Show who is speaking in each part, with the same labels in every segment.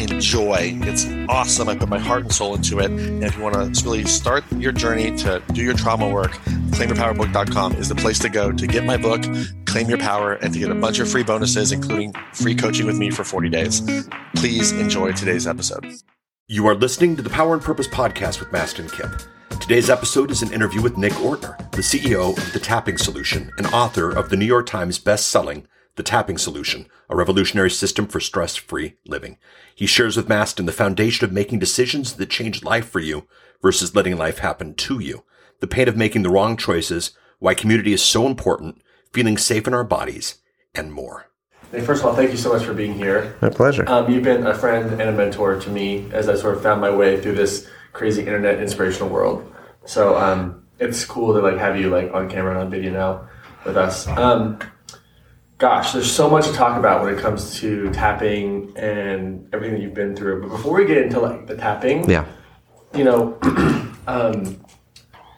Speaker 1: enjoy. It's awesome. I put my heart and soul into it. And if you want to really start your journey to do your trauma work, claimyourpowerbook.com is the place to go to get my book, Claim Your Power, and to get a bunch of free bonuses, including free coaching with me for 40 days. Please enjoy today's episode.
Speaker 2: You are listening to the Power and Purpose podcast with Mastin Kipp. Today's episode is an interview with Nick Ortner, the CEO of The Tapping Solution and author of the New York Times best-selling The Tapping Solution, a revolutionary system for stress-free living. He shares with Mastin the foundation of making decisions that change life for you versus letting life happen to you, the pain of making the wrong choices, why community is so important, feeling safe in our bodies, and more.
Speaker 3: Hey, first of all, thank you so much for being here.
Speaker 4: My pleasure.
Speaker 3: Um, you've been a friend and a mentor to me as I sort of found my way through this crazy internet inspirational world. So um, it's cool to like have you like on camera and on video now with us. Um, gosh, there's so much to talk about when it comes to tapping and everything that you've been through. But before we get into like the tapping,
Speaker 4: yeah,
Speaker 3: you know, um,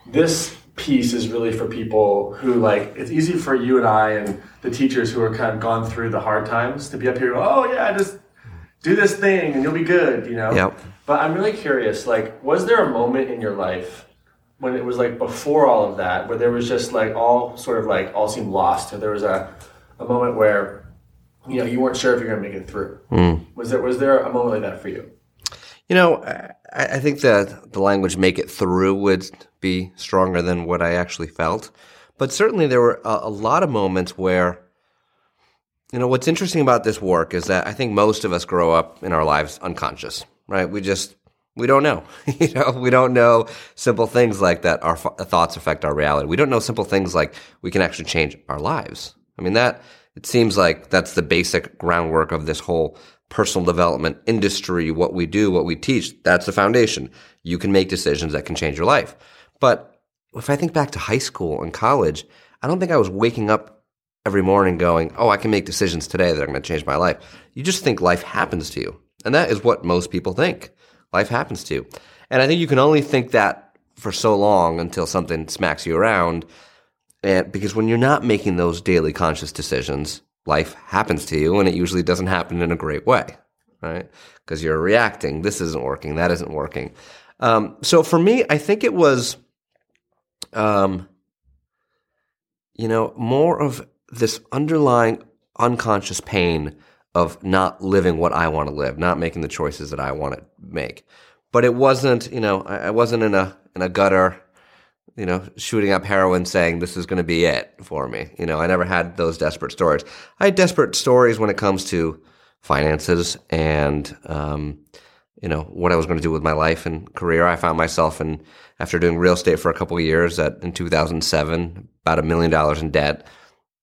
Speaker 3: this piece is really for people who like it's easy for you and I and the teachers who are kind of gone through the hard times to be up here. Oh yeah, just do this thing and you'll be good. You know.
Speaker 4: Yep.
Speaker 3: But I'm really curious. Like, was there a moment in your life? When it was like before all of that, where there was just like all sort of like all seemed lost, or there was a a moment where you know you weren't sure if you're going to make it through. Mm. Was there was there a moment like that for you?
Speaker 4: You know, I, I think that the language "make it through" would be stronger than what I actually felt, but certainly there were a, a lot of moments where. You know, what's interesting about this work is that I think most of us grow up in our lives unconscious, right? We just we don't know. you know, we don't know simple things like that our f- thoughts affect our reality. We don't know simple things like we can actually change our lives. I mean, that it seems like that's the basic groundwork of this whole personal development industry. What we do, what we teach, that's the foundation. You can make decisions that can change your life. But if I think back to high school and college, I don't think I was waking up every morning going, Oh, I can make decisions today that are going to change my life. You just think life happens to you. And that is what most people think. Life happens to you. And I think you can only think that for so long until something smacks you around and because when you're not making those daily conscious decisions, life happens to you and it usually doesn't happen in a great way, right? Because you're reacting. This isn't working. That isn't working. Um, so for me, I think it was, um, you know, more of this underlying unconscious pain of not living what I want to live, not making the choices that I want to make. But it wasn't, you know, I, I wasn't in a in a gutter you know, shooting up heroin saying this is going to be it for me. You know, I never had those desperate stories. I had desperate stories when it comes to finances and, um, you know, what I was going to do with my life and career. I found myself in, after doing real estate for a couple of years at, in 2007, about a million dollars in debt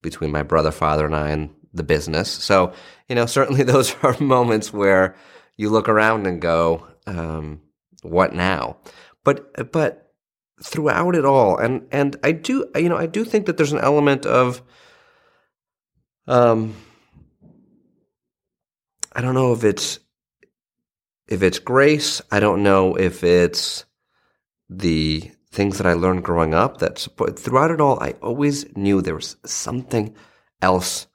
Speaker 4: between my brother, father, and I and the business. So, you know, certainly those are moments where you look around and go, um, what now? But, but, throughout it all. And and I do you know I do think that there's an element of um I don't know if it's if it's grace. I don't know if it's the things that I learned growing up that support throughout it all I always knew there was something else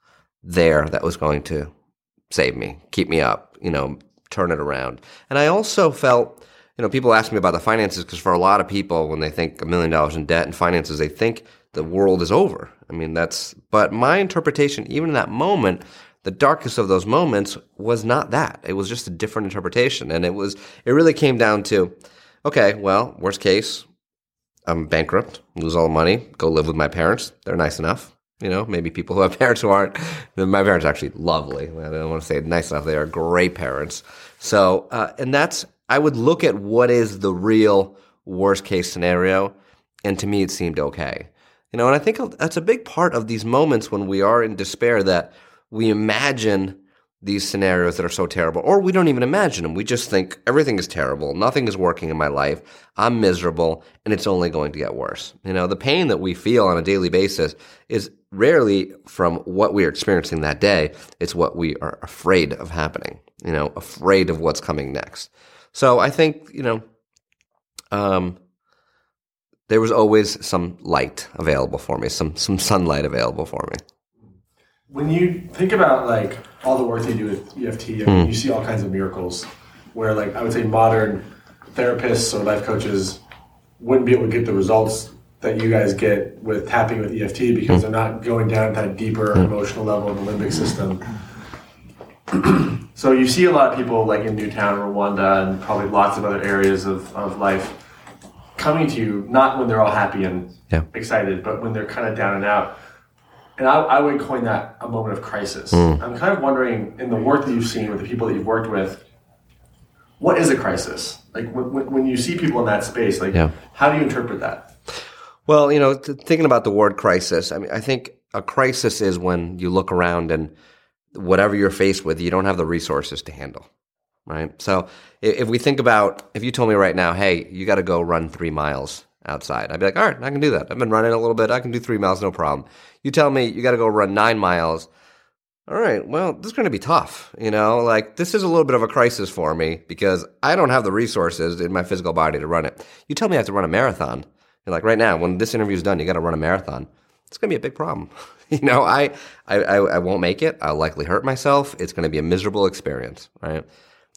Speaker 4: there that was going to save me, keep me up, you know, turn it around. And I also felt you know, people ask me about the finances because for a lot of people, when they think a million dollars in debt and finances, they think the world is over. I mean, that's, but my interpretation, even in that moment, the darkest of those moments was not that. It was just a different interpretation. And it was, it really came down to, okay, well, worst case, I'm bankrupt, lose all the money, go live with my parents. They're nice enough. You know, maybe people who have parents who aren't. My parents are actually lovely. I don't want to say nice enough. They are great parents. So, uh, and that's I would look at what is the real worst case scenario, and to me, it seemed okay. You know, and I think that's a big part of these moments when we are in despair that we imagine these scenarios that are so terrible, or we don't even imagine them. We just think everything is terrible, nothing is working in my life, I'm miserable, and it's only going to get worse. You know, the pain that we feel on a daily basis is rarely from what we are experiencing that day, it's what we are afraid of happening, you know, afraid of what's coming next. So I think, you know, um, there was always some light available for me, some some sunlight available for me.
Speaker 3: When you think about like all the work they do with EFT, I mean, hmm. you see all kinds of miracles where like I would say modern therapists or life coaches wouldn't be able to get the results that you guys get with tapping with EFT because hmm. they're not going down that deeper hmm. emotional level of the limbic system. so you see a lot of people like in Newtown, Rwanda, and probably lots of other areas of, of life coming to you not when they're all happy and
Speaker 4: Yeah.
Speaker 3: excited, but when they're kind of down and out. And I, I would coin that a moment of crisis. Hmm. I'm kind of wondering, in the work that you've seen with the people that you've worked with, what is a crisis? Like when, when- when you see people in that space, like
Speaker 4: Yeah.
Speaker 3: how do you interpret that?
Speaker 4: Well, you know, th- thinking about the word crisis, I mean, I think a crisis is when you look around and whatever you're faced with, you don't have the resources to handle, right? So if we think about, if you told me right now, hey, you got to go run three miles outside, I'd be like, all right, I can do that. I've been running a little bit. I can do three miles, no problem. You tell me you got to go run nine miles. All right, well, this is going to be tough. You know, like this is a little bit of a crisis for me because I don't have the resources in my physical body to run it. You tell me I have to run a marathon. You're like, right now, when this interview is done, you got to run a marathon. It's going to be a big problem. you know, I, I, I, won't make it. I'll likely hurt myself. It's going to be a miserable experience, right?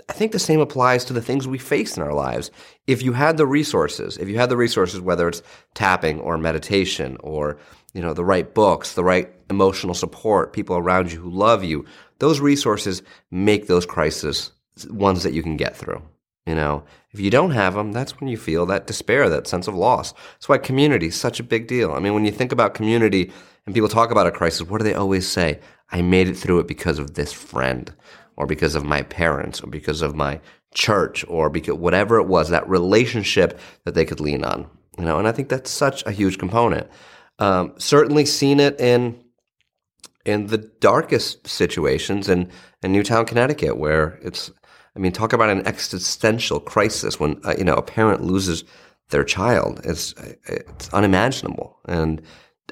Speaker 4: I think the same applies to the things we face in our lives. If you had the resources, if you had the resources, whether it's tapping or meditation or, you know, the right books, the right emotional support, people around you who love you, those resources make those crises ones that you can get through. You know, if you don't have them, that's when you feel that despair, that sense of loss. That's why community is such a big deal. I mean, when you think about community and people talk about a crisis, what do they always say? I made it through it because of this friend, or because of my parents, or because of my church, or because whatever it was, that relationship that they could lean on. You know, and I think that's such a huge component. Um, certainly seen it in in the darkest situations in, in Newtown, Connecticut, where it's, I mean, talk about an existential crisis when, uh, you know, a parent loses their child. It's, it's unimaginable. And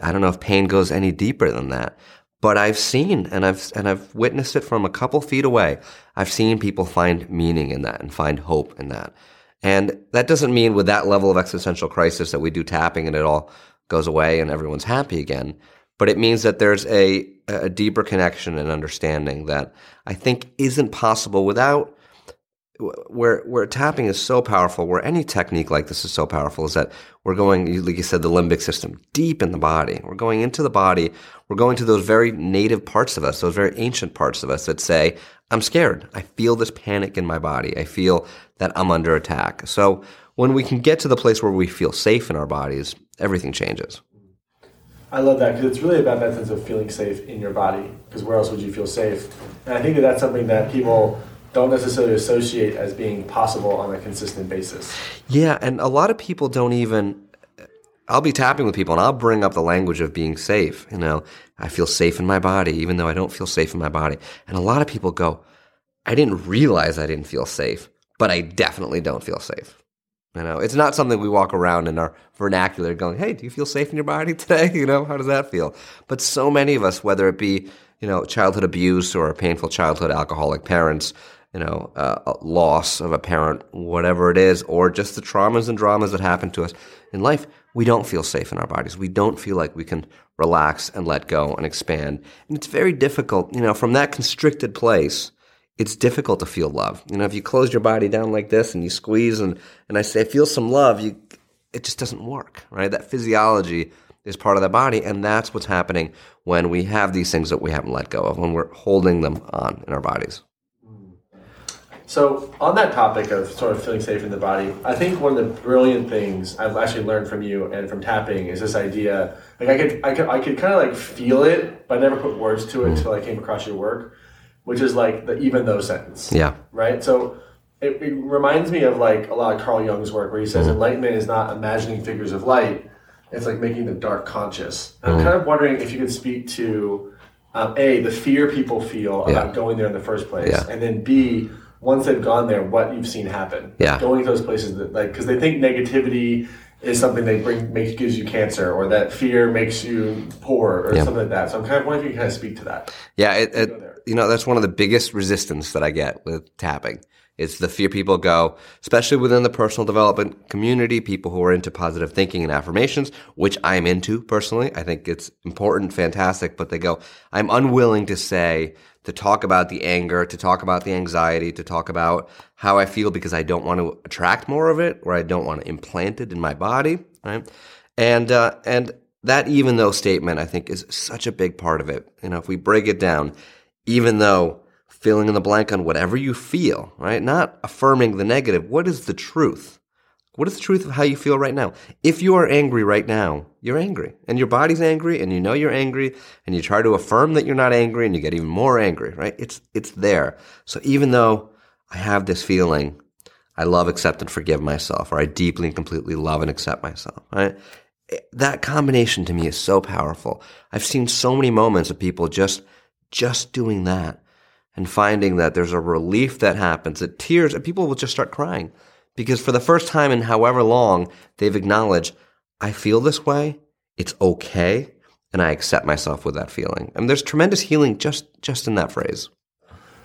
Speaker 4: I don't know if pain goes any deeper than that. But I've seen and I've, and I've witnessed it from a couple feet away. I've seen people find meaning in that and find hope in that. And that doesn't mean with that level of existential crisis that we do tapping and it all goes away and everyone's happy again but it means that there's a, a deeper connection and understanding that I think isn't possible without where where tapping is so powerful, where any technique like this is so powerful, is that we're going, like you said, the limbic system deep in the body. We're going into the body. We're going to those very native parts of us, those very ancient parts of us that say, "I'm scared. I feel this panic in my body. I feel that I'm under attack." So when we can get to the place where we feel safe in our bodies, everything changes.
Speaker 3: I love that because it's really about that sense of feeling safe in your body. Because where else would you feel safe? And I think that that's something that people don't necessarily associate as being possible on a consistent basis.
Speaker 4: Yeah, and a lot of people don't even. I'll be tapping with people and I'll bring up the language of being safe. You know, I feel safe in my body, even though I don't feel safe in my body. And a lot of people go, I didn't realize I didn't feel safe, but I definitely don't feel safe. You know, it's not something we walk around in our vernacular going, hey, do you feel safe in your body today? You know, how does that feel? But so many of us, whether it be, you know, childhood abuse or a painful childhood, alcoholic parents, you know, uh, loss of a parent, whatever it is, or just the traumas and dramas that happen to us in life, we don't feel safe in our bodies. We don't feel like we can relax and let go and expand. And it's very difficult, you know, from that constricted place it's difficult to feel love. You know, if you close your body down like this and you squeeze and, and I say, feel some love, you, it just doesn't work, right? That physiology is part of the body. And that's what's happening when we have these things that we haven't let go of, when we're holding them on in our bodies.
Speaker 3: So, on that topic of sort of feeling safe in the body, I think one of the brilliant things I've actually learned from you and from tapping is this idea. Like I could, I could, I could kind of like feel it, but I never put words to it mm-hmm. until I came across your work, which is like the even though sentence.
Speaker 4: Yeah.
Speaker 3: Right. So it, it reminds me of like a lot of Carl Jung's work where he says mm-hmm. enlightenment is not imagining figures of light; it's like making the dark conscious. And I'm mm-hmm. kind of wondering if you could speak to um, a the fear people feel
Speaker 4: Yeah.
Speaker 3: about going there in the first place,
Speaker 4: Yeah.
Speaker 3: and then b once they've gone there, what you've seen happen.
Speaker 4: Yeah.
Speaker 3: going to those places that like because they think negativity is something they bring makes gives you cancer or that fear makes you poor or
Speaker 4: Yeah.
Speaker 3: something like that. So I'm kind of wondering if you can kind of speak to that.
Speaker 4: Yeah, it, it, you know that's one of the biggest resistance that I get with tapping. It's the fear people go, especially within the personal development community, people who are into positive thinking and affirmations, which I'm into personally. I think it's important, fantastic, but they go, I'm unwilling to say, to talk about the anger, to talk about the anxiety, to talk about how I feel because I don't want to attract more of it or I don't want to implant it in my body, right? And, uh, and that even though statement, I think, is such a big part of it. You know, if we break it down, even though filling in the blank on whatever you feel, right? Not affirming the negative. What is the truth? What is the truth of how you feel right now? If you are angry right now, you're angry and your body's angry and you know you're angry and you try to affirm that you're not angry and you get even more angry, right? It's, it's there. So even though I have this feeling, I love, accept, and forgive myself, or I deeply and completely love and accept myself, right? Eh, that combination to me is so powerful. I've seen so many moments of people just, just doing that and finding that there's a relief that happens, that tears, and people will just start crying because for the first time in however long, they've acknowledged, I feel this way, it's okay, and I accept myself with that feeling. And there's tremendous healing just, just in that phrase.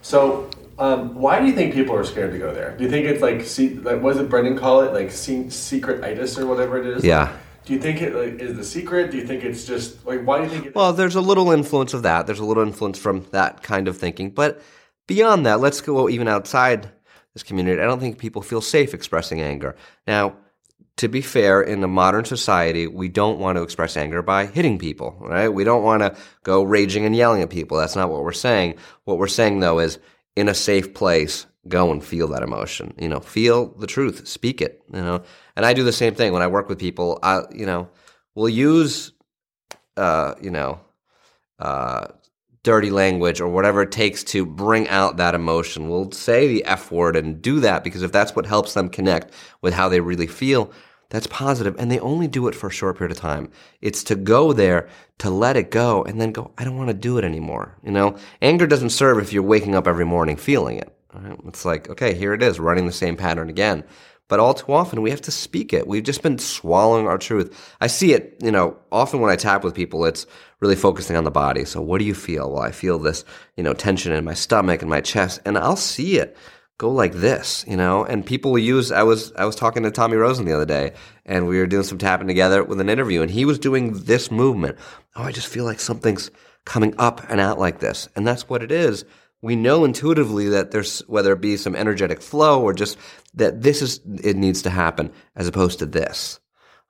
Speaker 3: So, um, why do you think people are scared to go there? Do you think it's like, see, like what does Brendan call it, like se- secret itis or whatever it is?
Speaker 4: Yeah.
Speaker 3: Do you think it like, is the secret? Do you think it's just like why do you think it?
Speaker 4: Well, there's a little influence of that. There's a little influence from that kind of thinking. But beyond that, let's go even outside this community. I don't think people feel safe expressing anger. Now, to be fair, in a modern society, we don't want to express anger by hitting people, right? We don't want to go raging and yelling at people. That's not what we're saying. What we're saying, though, is in a safe place, go and feel that emotion. You know, feel the truth, speak it, you know. And I do the same thing when I work with people. I, you know, we'll use, uh, you know, uh, dirty language or whatever it takes to bring out that emotion. We'll say the F word and do that because if that's what helps them connect with how they really feel, that's positive. And they only do it for a short period of time. It's to go there, to let it go, and then go, I don't want to do it anymore. You know, anger doesn't serve if you're waking up every morning feeling it. Right? It's like, okay, here it is, running the same pattern again. But all too often, we have to speak it. We've just been swallowing our truth. I see it, you know, often when I tap with people, it's really focusing on the body. So, what do you feel? Well, I feel this, you know, tension in my stomach and my chest, and I'll see it go like this, you know. And people use. I was I was talking to Tommy Rosen the other day, and we were doing some tapping together with an interview, and he was doing this movement. Oh, I just feel like something's coming up and out like this, and that's what it is we know intuitively that there's whether it be some energetic flow or just that this is it needs to happen as opposed to this.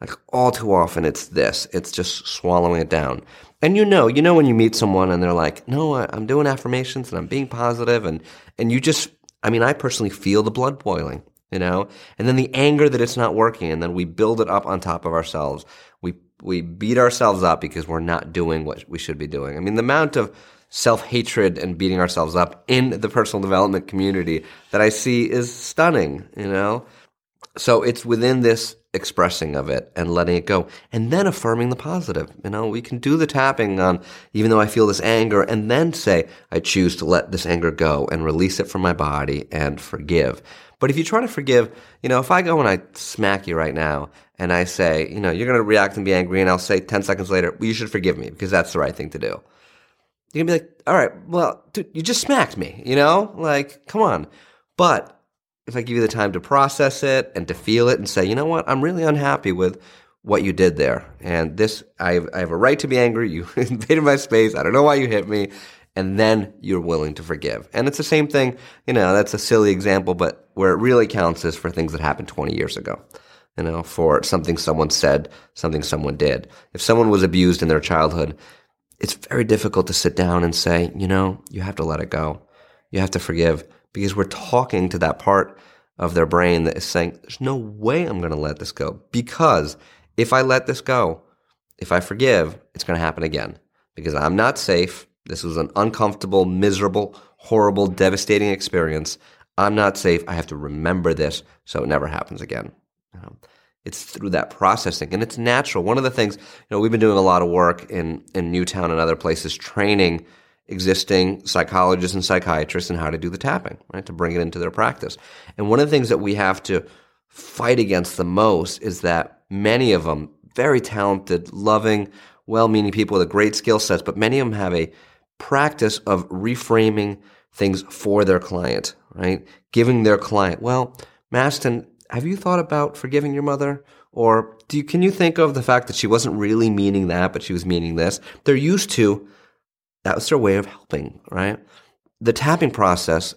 Speaker 4: Like all too often it's this. It's just swallowing it down. And you know you know when you meet someone and they're like no i'm doing affirmations and i'm being positive and and you just i mean i personally feel the blood boiling you know? And then the anger that it's not working and then we build it up on top of ourselves. We we beat ourselves up because we're not doing what we should be doing. I mean the amount of self hatred and beating ourselves up in the personal development community that I see is stunning, you know? So it's within this expressing of it and letting it go and then affirming the positive. You know, we can do the tapping on, even though I feel this anger, and then say, I choose to let this anger go and release it from my body and forgive. But if you try to forgive, you know, if I go and I smack you right now and I say, you know, you're going to react and be angry, and I'll say 10 seconds later, well, you should forgive me because that's the right thing to do you're gonna be like, all right, well, dude, you just smacked me, you know? Like, come on. But if I give you the time to process it and to feel it and say, you know what, I'm really unhappy with what you did there. And this, I have, I have a right to be angry. You invaded my space. I don't know why you hit me. And then you're willing to forgive. And it's the same thing, you know, that's a silly example, but where it really counts is for things that happened 20 years ago. You know, for something someone said, something someone did. If someone was abused in their childhood, it's very difficult to sit down and say, you know, you have to let it go. You have to forgive because we're talking to that part of their brain that is saying, there's no way I'm going to let this go. Because if I let this go, if I forgive, it's going to happen again because I'm not safe. This was an uncomfortable, miserable, horrible, devastating experience. I'm not safe. I have to remember this so it never happens again. You know? It's through that processing, and it's natural. One of the things, you know, we've been doing a lot of work in in Newtown and other places, training existing psychologists and psychiatrists and how to do the tapping, right? To bring it into their practice. And one of the things that we have to fight against the most is that many of them, very talented, loving, well meaning people with a great skill sets, but many of them have a practice of reframing things for their client, right? Giving their client, well, Mastin, have you thought about forgiving your mother? Or do you, can you think of the fact that she wasn't really meaning that, but she was meaning this? They're used to that was their way of helping, right? The tapping process,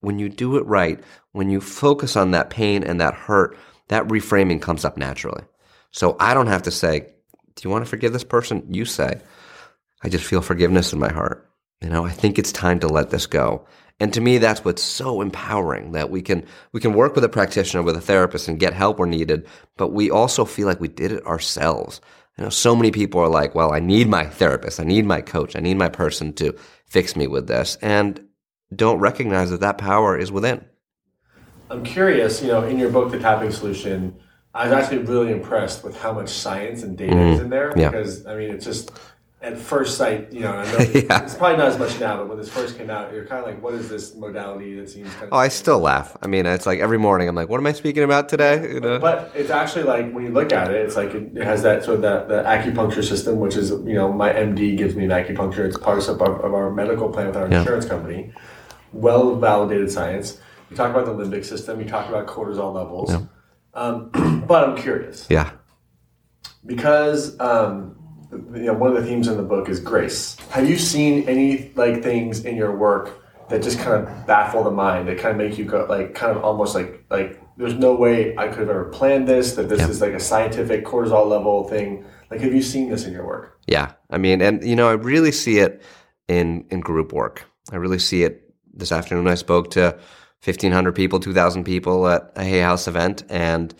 Speaker 4: when you do it right, when you focus on that pain and that hurt, that reframing comes up naturally. So I don't have to say, Do you want to forgive this person? You say, I just feel forgiveness in my heart. You know, I think it's time to let this go. And to me, that's what's so empowering that we can we can work with a practitioner, with a therapist, and get help where needed. But we also feel like we did it ourselves. I know so many people are like, "Well, I need my therapist, I need my coach, I need my person to fix me with this," and don't recognize that that power is within.
Speaker 3: I'm curious. You know, in your book, The Tapping Solution, I was actually really impressed with how much science and data mm, is in there.
Speaker 4: Yeah.
Speaker 3: Because I mean, it's just at first sight, you know, know yeah. it's probably not as much now, but when this first came out, you're kind of like, what is this modality that seems kind of.
Speaker 4: Oh, I still laugh. I mean, it's like every morning I'm like, what am I speaking about today?
Speaker 3: You know? But it's actually like, when you look at it, it's like it, has that sort of that the acupuncture system, which is, you know, my MD gives me an acupuncture. It's part of our, of our medical plan with our yeah. insurance company. Well validated science. You talk about the limbic system, you talk about cortisol levels. Yeah. Um, but I'm curious.
Speaker 4: Yeah.
Speaker 3: Because. Um, you know, one of the themes in the book is grace. Have you seen any like things in your work that just kind of baffle the mind? That kind of make you go like kind of almost like like there's no way I could have ever planned this. That this yeah. is like a scientific cortisol level thing. Like, have you seen this in your work?
Speaker 4: Yeah, I mean, and you know, I really see it in in group work. I really see it this afternoon. I spoke to 1,500 people, 2,000 people at a Hay House event, and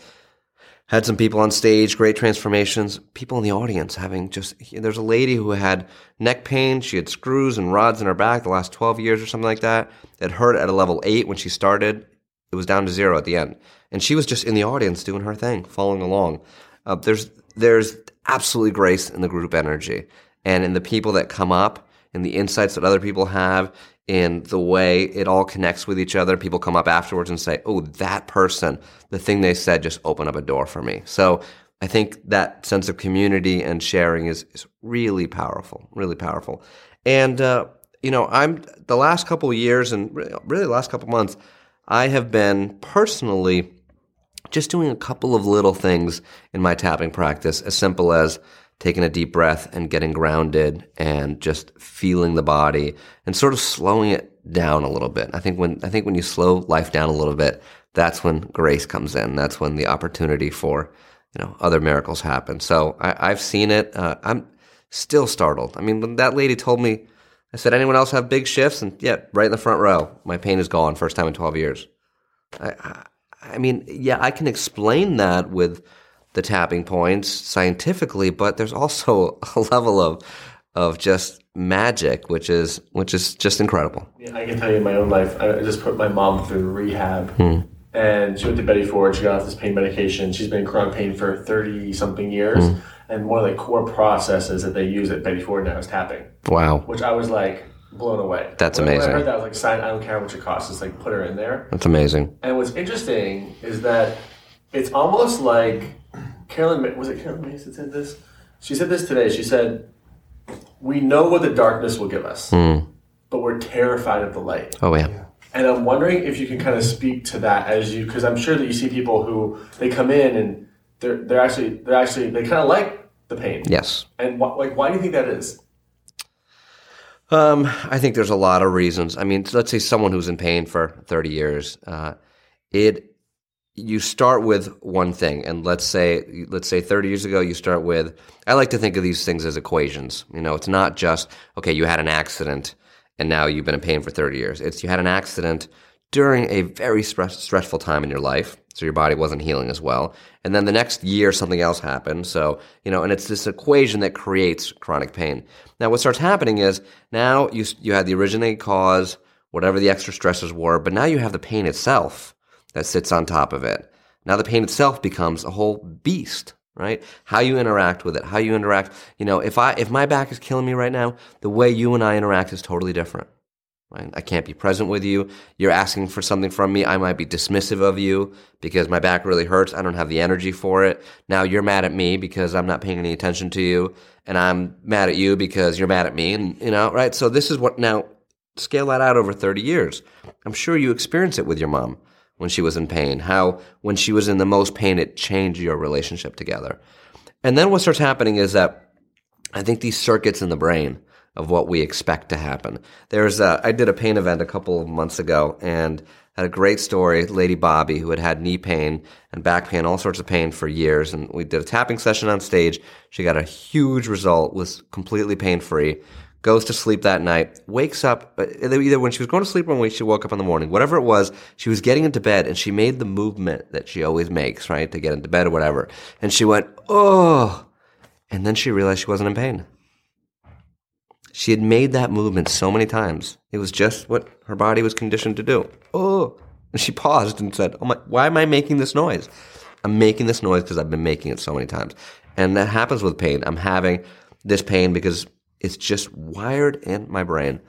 Speaker 4: had some people on stage, great transformations. People in the audience having just, there's a lady who had neck pain. She had screws and rods in her back the last 12 years or something like that. It hurt at a level eight when she started. It was down to zero at the end. And she was just in the audience doing her thing, following along. Uh, there's, there's absolutely grace in the group energy and in the people that come up and the insights that other people have in the way it all connects with each other. People come up afterwards and say, oh, that person, the thing they said just opened up a door for me. So I think that sense of community and sharing is, is really powerful, really powerful. And, uh, you know, I'm the last couple years and really last couple months, I have been personally just doing a couple of little things in my tapping practice, as simple as taking a deep breath and getting grounded and just feeling the body and sort of slowing it down a little bit. I think when I think when you slow life down a little bit, that's when grace comes in. That's when the opportunity for you know other miracles happen. So I, have seen it. Uh, I'm still startled. I mean, when that lady told me, I said, "Anyone else have big shifts?" And yeah, right in the front row, my pain is gone. First time in 12 years. I, I, I mean, yeah, I can explain that with the tapping points scientifically, but there's also a level of of just magic, which is which is just incredible.
Speaker 3: Yeah, I can tell you in my own life, I just put my mom through rehab, hmm. and she went to Betty Ford. She got off this pain medication. She's been in chronic pain for thirty something years, hmm. and one of the core processes that they use at Betty Ford now is tapping.
Speaker 4: Wow!
Speaker 3: Which I was like blown away.
Speaker 4: That's when, amazing.
Speaker 3: When I heard that, I was like, "Sign! I don't care how much it costs. Just like put her in there."
Speaker 4: That's amazing.
Speaker 3: And what's interesting is that it's almost like Carolyn, was it Caroline Myss that said this? She said this today. She said, "We know what the darkness will give us, mm. but we're terrified of the light."
Speaker 4: Oh yeah.
Speaker 3: And I'm wondering if you can kind of speak to that as you, because I'm sure that you see people who they come in and they're they're actually they're actually they kind of like the pain.
Speaker 4: Yes.
Speaker 3: And wh- like, why do you think that is?
Speaker 4: Um, I think there's a lot of reasons. I mean, let's say someone who's in pain for 30 years, uh, it you start with one thing and let's say let's say 30 years ago you start with i like to think of these things as equations. You know it's not just okay you had an accident and now you've been in pain for 30 years. It's you had an accident during a very stress, stressful time in your life so your body wasn't healing as well and then the next year something else happened. So you know and it's this equation that creates chronic pain. Now what starts happening is now you you had the originating cause whatever the extra stressors were but now you have the pain itself that sits on top of it. Now the pain itself becomes a whole beast, right? How you interact with it, how you interact. You know, if I if my back is killing me right now, the way you and I interact is totally different. Right? I can't be present with you. You're asking for something from me. I might be dismissive of you because my back really hurts. I don't have the energy for it. Now you're mad at me because I'm not paying any attention to you, and I'm mad at you because you're mad at me. And you know, right? So this is what now scale that out over 30 years. I'm sure you experience it with your mom when she was in pain, how when she was in the most pain, it changed your relationship together. And then what starts happening is that I think these circuits in the brain of what we expect to happen. There's a, I did a pain event a couple of months ago and had a great story. Lady Bobby, who had had knee pain and back pain, all sorts of pain for years. And we did a tapping session on stage. She got a huge result, was completely pain free goes to sleep that night, wakes up, uh, either when she was going to sleep or when she woke up in the morning, whatever it was, she was getting into bed and she made the movement that she always makes, right, to get into bed or whatever. And she went, oh, and then she realized she wasn't in pain. She had made that movement so many times. It was just what her body was conditioned to do. Oh, and she paused and said, oh my, why am I making this noise? I'm making this noise because I've been making it so many times. And that happens with pain. I'm having this pain because it's just wired in my brain.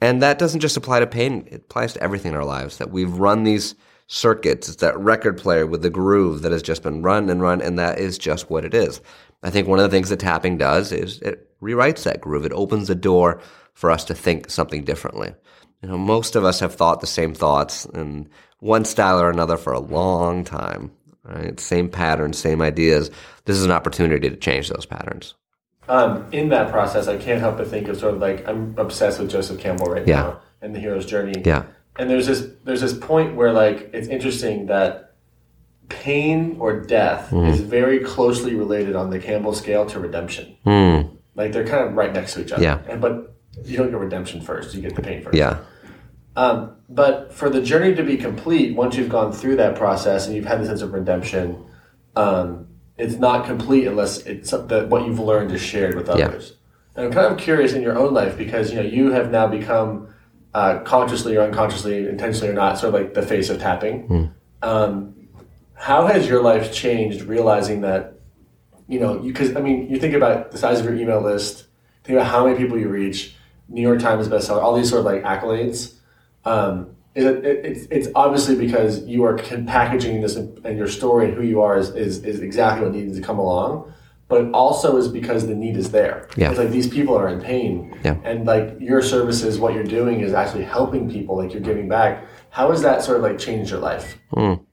Speaker 4: And that doesn't just apply to pain, it applies to everything in our lives. That we've run these circuits. It's that record player with the groove that has just been run and run, and that is just what it is. I think one of the things that tapping does is it rewrites that groove. It opens the door for us to think something differently. You know, most of us have thought the same thoughts in one style or another for a long time. Right? Same patterns, same ideas. This is an opportunity to change those patterns
Speaker 3: um, in that process, I can't help but think of sort of like I'm obsessed with Joseph Campbell right yeah. now and the hero's journey.
Speaker 4: Yeah.
Speaker 3: And there's this there's this point where like it's interesting that pain or death mm. is very closely related on the Campbell scale to redemption.
Speaker 4: Mm.
Speaker 3: Like they're kind of right next to each other.
Speaker 4: Yeah.
Speaker 3: And, but you don't get redemption first; you get the pain first.
Speaker 4: Yeah.
Speaker 3: Um, but for the journey to be complete, once you've gone through that process and you've had the sense of redemption, um, it's not complete unless it's that what you've learned is shared with others. Yeah. And I'm kind of curious in your own life because you know you have now become uh, consciously or unconsciously, intentionally or not, sort of like the face of tapping. Mm. Um, how has your life changed realizing that you know you because I mean you think about the size of your email list, think about how many people you reach, New York Times bestseller, all these sort of like accolades. Um, it, it, it's, it's obviously because you are packaging this and your story and who you are is, is, is exactly what needed to come along but it also is because the need is there.
Speaker 4: Yeah.
Speaker 3: It's like these people are in pain.
Speaker 4: Yeah.
Speaker 3: And like your services, what you're doing is actually helping people, like you're giving back. How has that sort of like changed your life?
Speaker 4: Mm.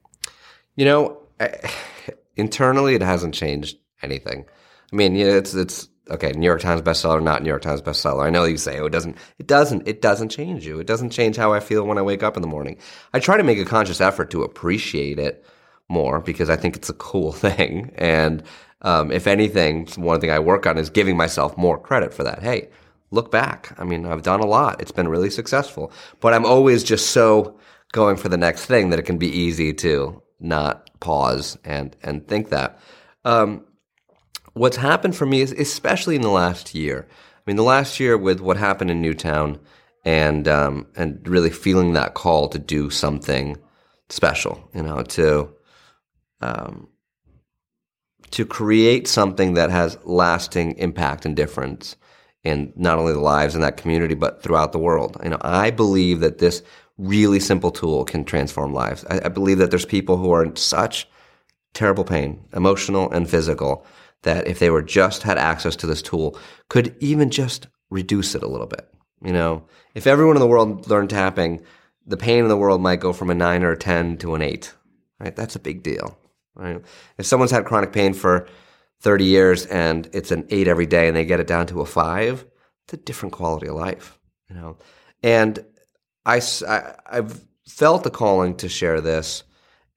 Speaker 4: You know, I, internally it hasn't changed anything. I mean, you know, it's it's okay, New York Times bestseller, not New York Times bestseller. I know you say, oh, it doesn't, it doesn't, it doesn't change you. It doesn't change how I feel when I wake up in the morning. I try to make a conscious effort to appreciate it more because I think it's a cool thing. And um, if anything, one thing I work on is giving myself more credit for that. Hey, look back. I mean, I've done a lot. It's been really successful, but I'm always just so going for the next thing that it can be easy to not pause and and think that. Um, what's happened for me is, especially in the last year. I mean, the last year with what happened in Newtown, and um, and really feeling that call to do something special, you know, to um, to create something that has lasting impact and difference in not only the lives in that community but throughout the world. You know, I believe that this really simple tool can transform lives. I, I believe that there's people who are in such terrible pain, emotional and physical, that if they were just had access to this tool, could even just reduce it a little bit. You know, if everyone in the world learned tapping, the pain in the world might go from a nine or a 10 to an eight, right? That's a big deal, right? If someone's had chronic pain for 30 years and it's an eight every day and they get it down to a five, it's a different quality of life, you know? And I, I, I've felt the calling to share this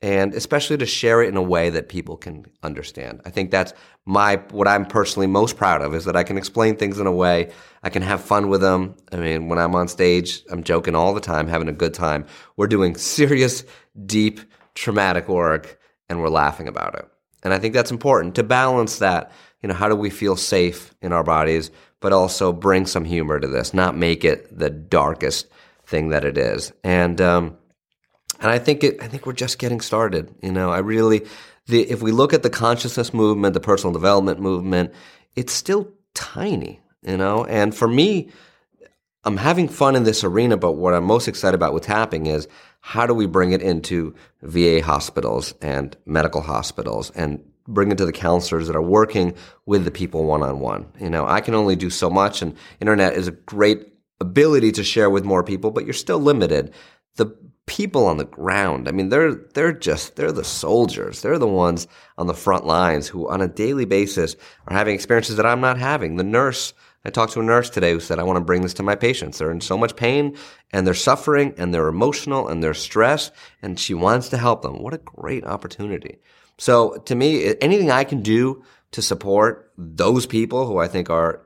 Speaker 4: and especially to share it in a way that people can understand. I think that's my what I'm personally most proud of is that I can explain things in a way I can have fun with them. I mean, when I'm on stage, I'm joking all the time, having a good time. We're doing serious, deep, traumatic work and we're laughing about it. And I think that's important to balance that, you know, how do we feel safe in our bodies, but also bring some humor to this, not make it the darkest thing that it is. And um, and I think it. I think we're just getting started. You know, I really, the if we look at the consciousness movement, the personal development movement, it's still tiny. You know, and for me, I'm having fun in this arena. But what I'm most excited about with tapping is how do we bring it into VA hospitals and medical hospitals and bring it to the counselors that are working with the people one on one. You know, I can only do so much, and internet is a great ability to share with more people, but you're still limited. The people on the ground, I mean, they're they're just they're the soldiers. They're the ones on the front lines who, on a daily basis, are having experiences that I'm not having. The nurse. I talked to a nurse today who said, I want to bring this to my patients. They're in so much pain and they're suffering and they're emotional and they're stressed and she wants to help them. What a great opportunity. So to me, anything I can do to support those people who I think are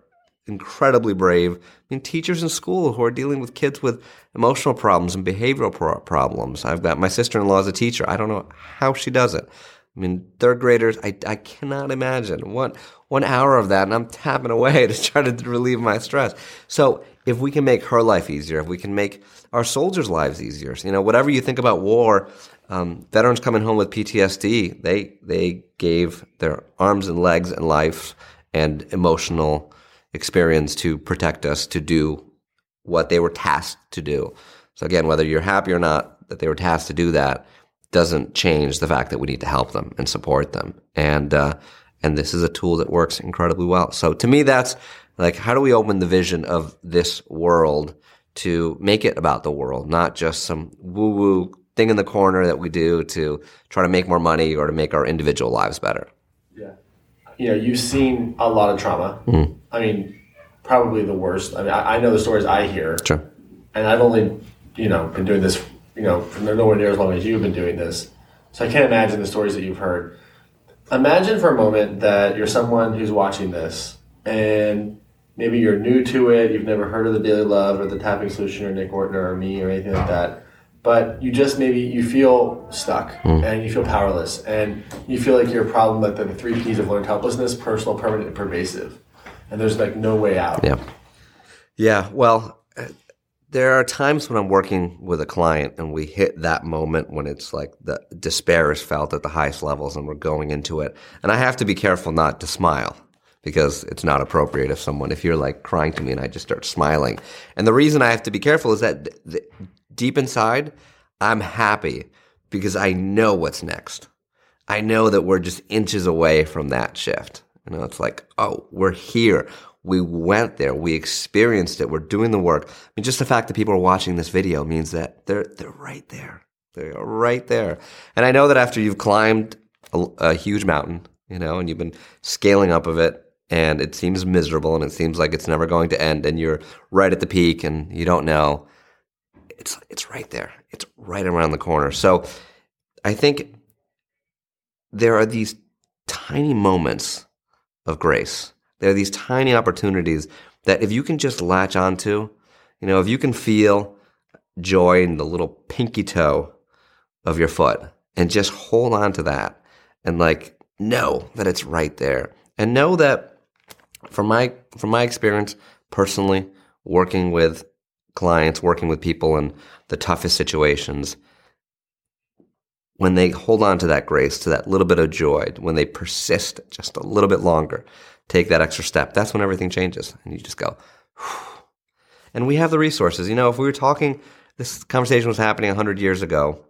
Speaker 4: incredibly brave. I mean, teachers in school who are dealing with kids with emotional problems and behavioral pro- problems. I've got my sister-in-law as a teacher. I don't know how she does it. I mean, third graders, I, I cannot imagine one, one hour of that and I'm tapping away to try to relieve my stress. So if we can make her life easier, if we can make our soldiers' lives easier, you know, whatever you think about war, um, veterans coming home with PTSD, they they gave their arms and legs and life and emotional experience to protect us to do what they were tasked to do. So again, whether you're happy or not that they were tasked to do that doesn't change the fact that we need to help them and support them. And uh, and this is a tool that works incredibly well. So to me, that's like how do we open the vision of this world to make it about the world, not just some woo woo thing in the corner that we do to try to make more money or to make our individual lives better.
Speaker 3: Yeah. You know, you've seen a lot of trauma. Mm. I mean, probably the worst. I mean, I, I, know the stories I hear.
Speaker 4: Sure.
Speaker 3: And I've only, you know, been doing this, you know, for nowhere near as long as you've been doing this. So I can't imagine the stories that you've heard. Imagine for a moment that you're someone who's watching this and maybe you're new to it, you've never heard of the Daily Love or the Tapping Solution or Nick Ortner or me or anything like that but you just maybe you feel stuck mm. and you feel powerless and you feel like your problem like the three p's of learned helplessness personal permanent and pervasive and there's like no way out
Speaker 4: yeah yeah well there are times when i'm working with a client and we hit that moment when it's like the despair is felt at the highest levels and we're going into it and i have to be careful not to smile because it's not appropriate if someone if you're like crying to me and I just start smiling. And the reason I have to be careful is that th- deep inside, I'm happy because I know what's next. I know that we're just inches away from that shift. You know, it's like, oh, we're here. We went there. We experienced it. We're doing the work. I mean, just the fact that people are watching this video means that they're they're right there. They're right there. And I know that after you've climbed a, a huge mountain, you know, and you've been scaling up of it, and it seems miserable, and it seems like it's never going to end, and you're right at the peak, and you don't know it's it's right there. It's right around the corner. So I think there are these tiny moments of grace. There are these tiny opportunities that if you can just latch onto, you know, if you can feel joy in the little pinky toe of your foot and just hold on to that and like know that it's right there and know that from my from my experience personally working with clients, working with people in the toughest situations, when they hold on to that grace, to that little bit of joy, when they persist just a little bit longer, take that extra step, that's when everything changes. And you just go, Whew. and we have the resources. You know, if we were talking, this conversation was happening 100 years ago.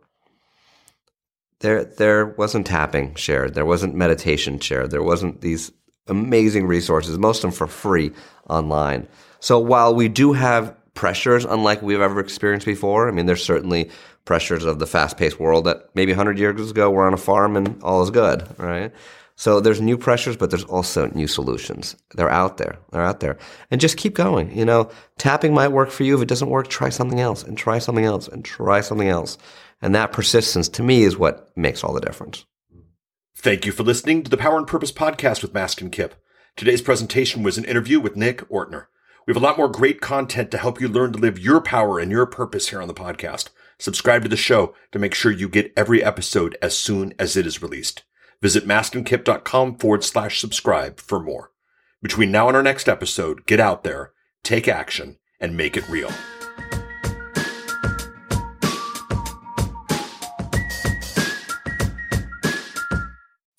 Speaker 4: There, there wasn't tapping shared. There wasn't meditation shared. There wasn't these amazing resources, most of them for free online. So while we do have pressures unlike we've ever experienced before. I mean, there's certainly pressures of the fast paced world that maybe 100 years ago we're on a farm and all is good, right? So there's new pressures, but there's also new solutions. They're out there. They're out there. And just keep going. You know, tapping might work for you. If it doesn't work, try something else and try something else and try something else. And that persistence to me is what makes all the difference.
Speaker 2: Thank you for listening to the Power and Purpose podcast with Mastin Kipp. Today's presentation was an interview with Nick Ortner. We have a lot more great content to help you learn to live your power and your purpose here on the podcast. Subscribe to the show to make sure you get every episode as soon as it is released. Visit mastinkipp.com forward slash subscribe for more. Between now and our next episode, get out there, take action, and make it real.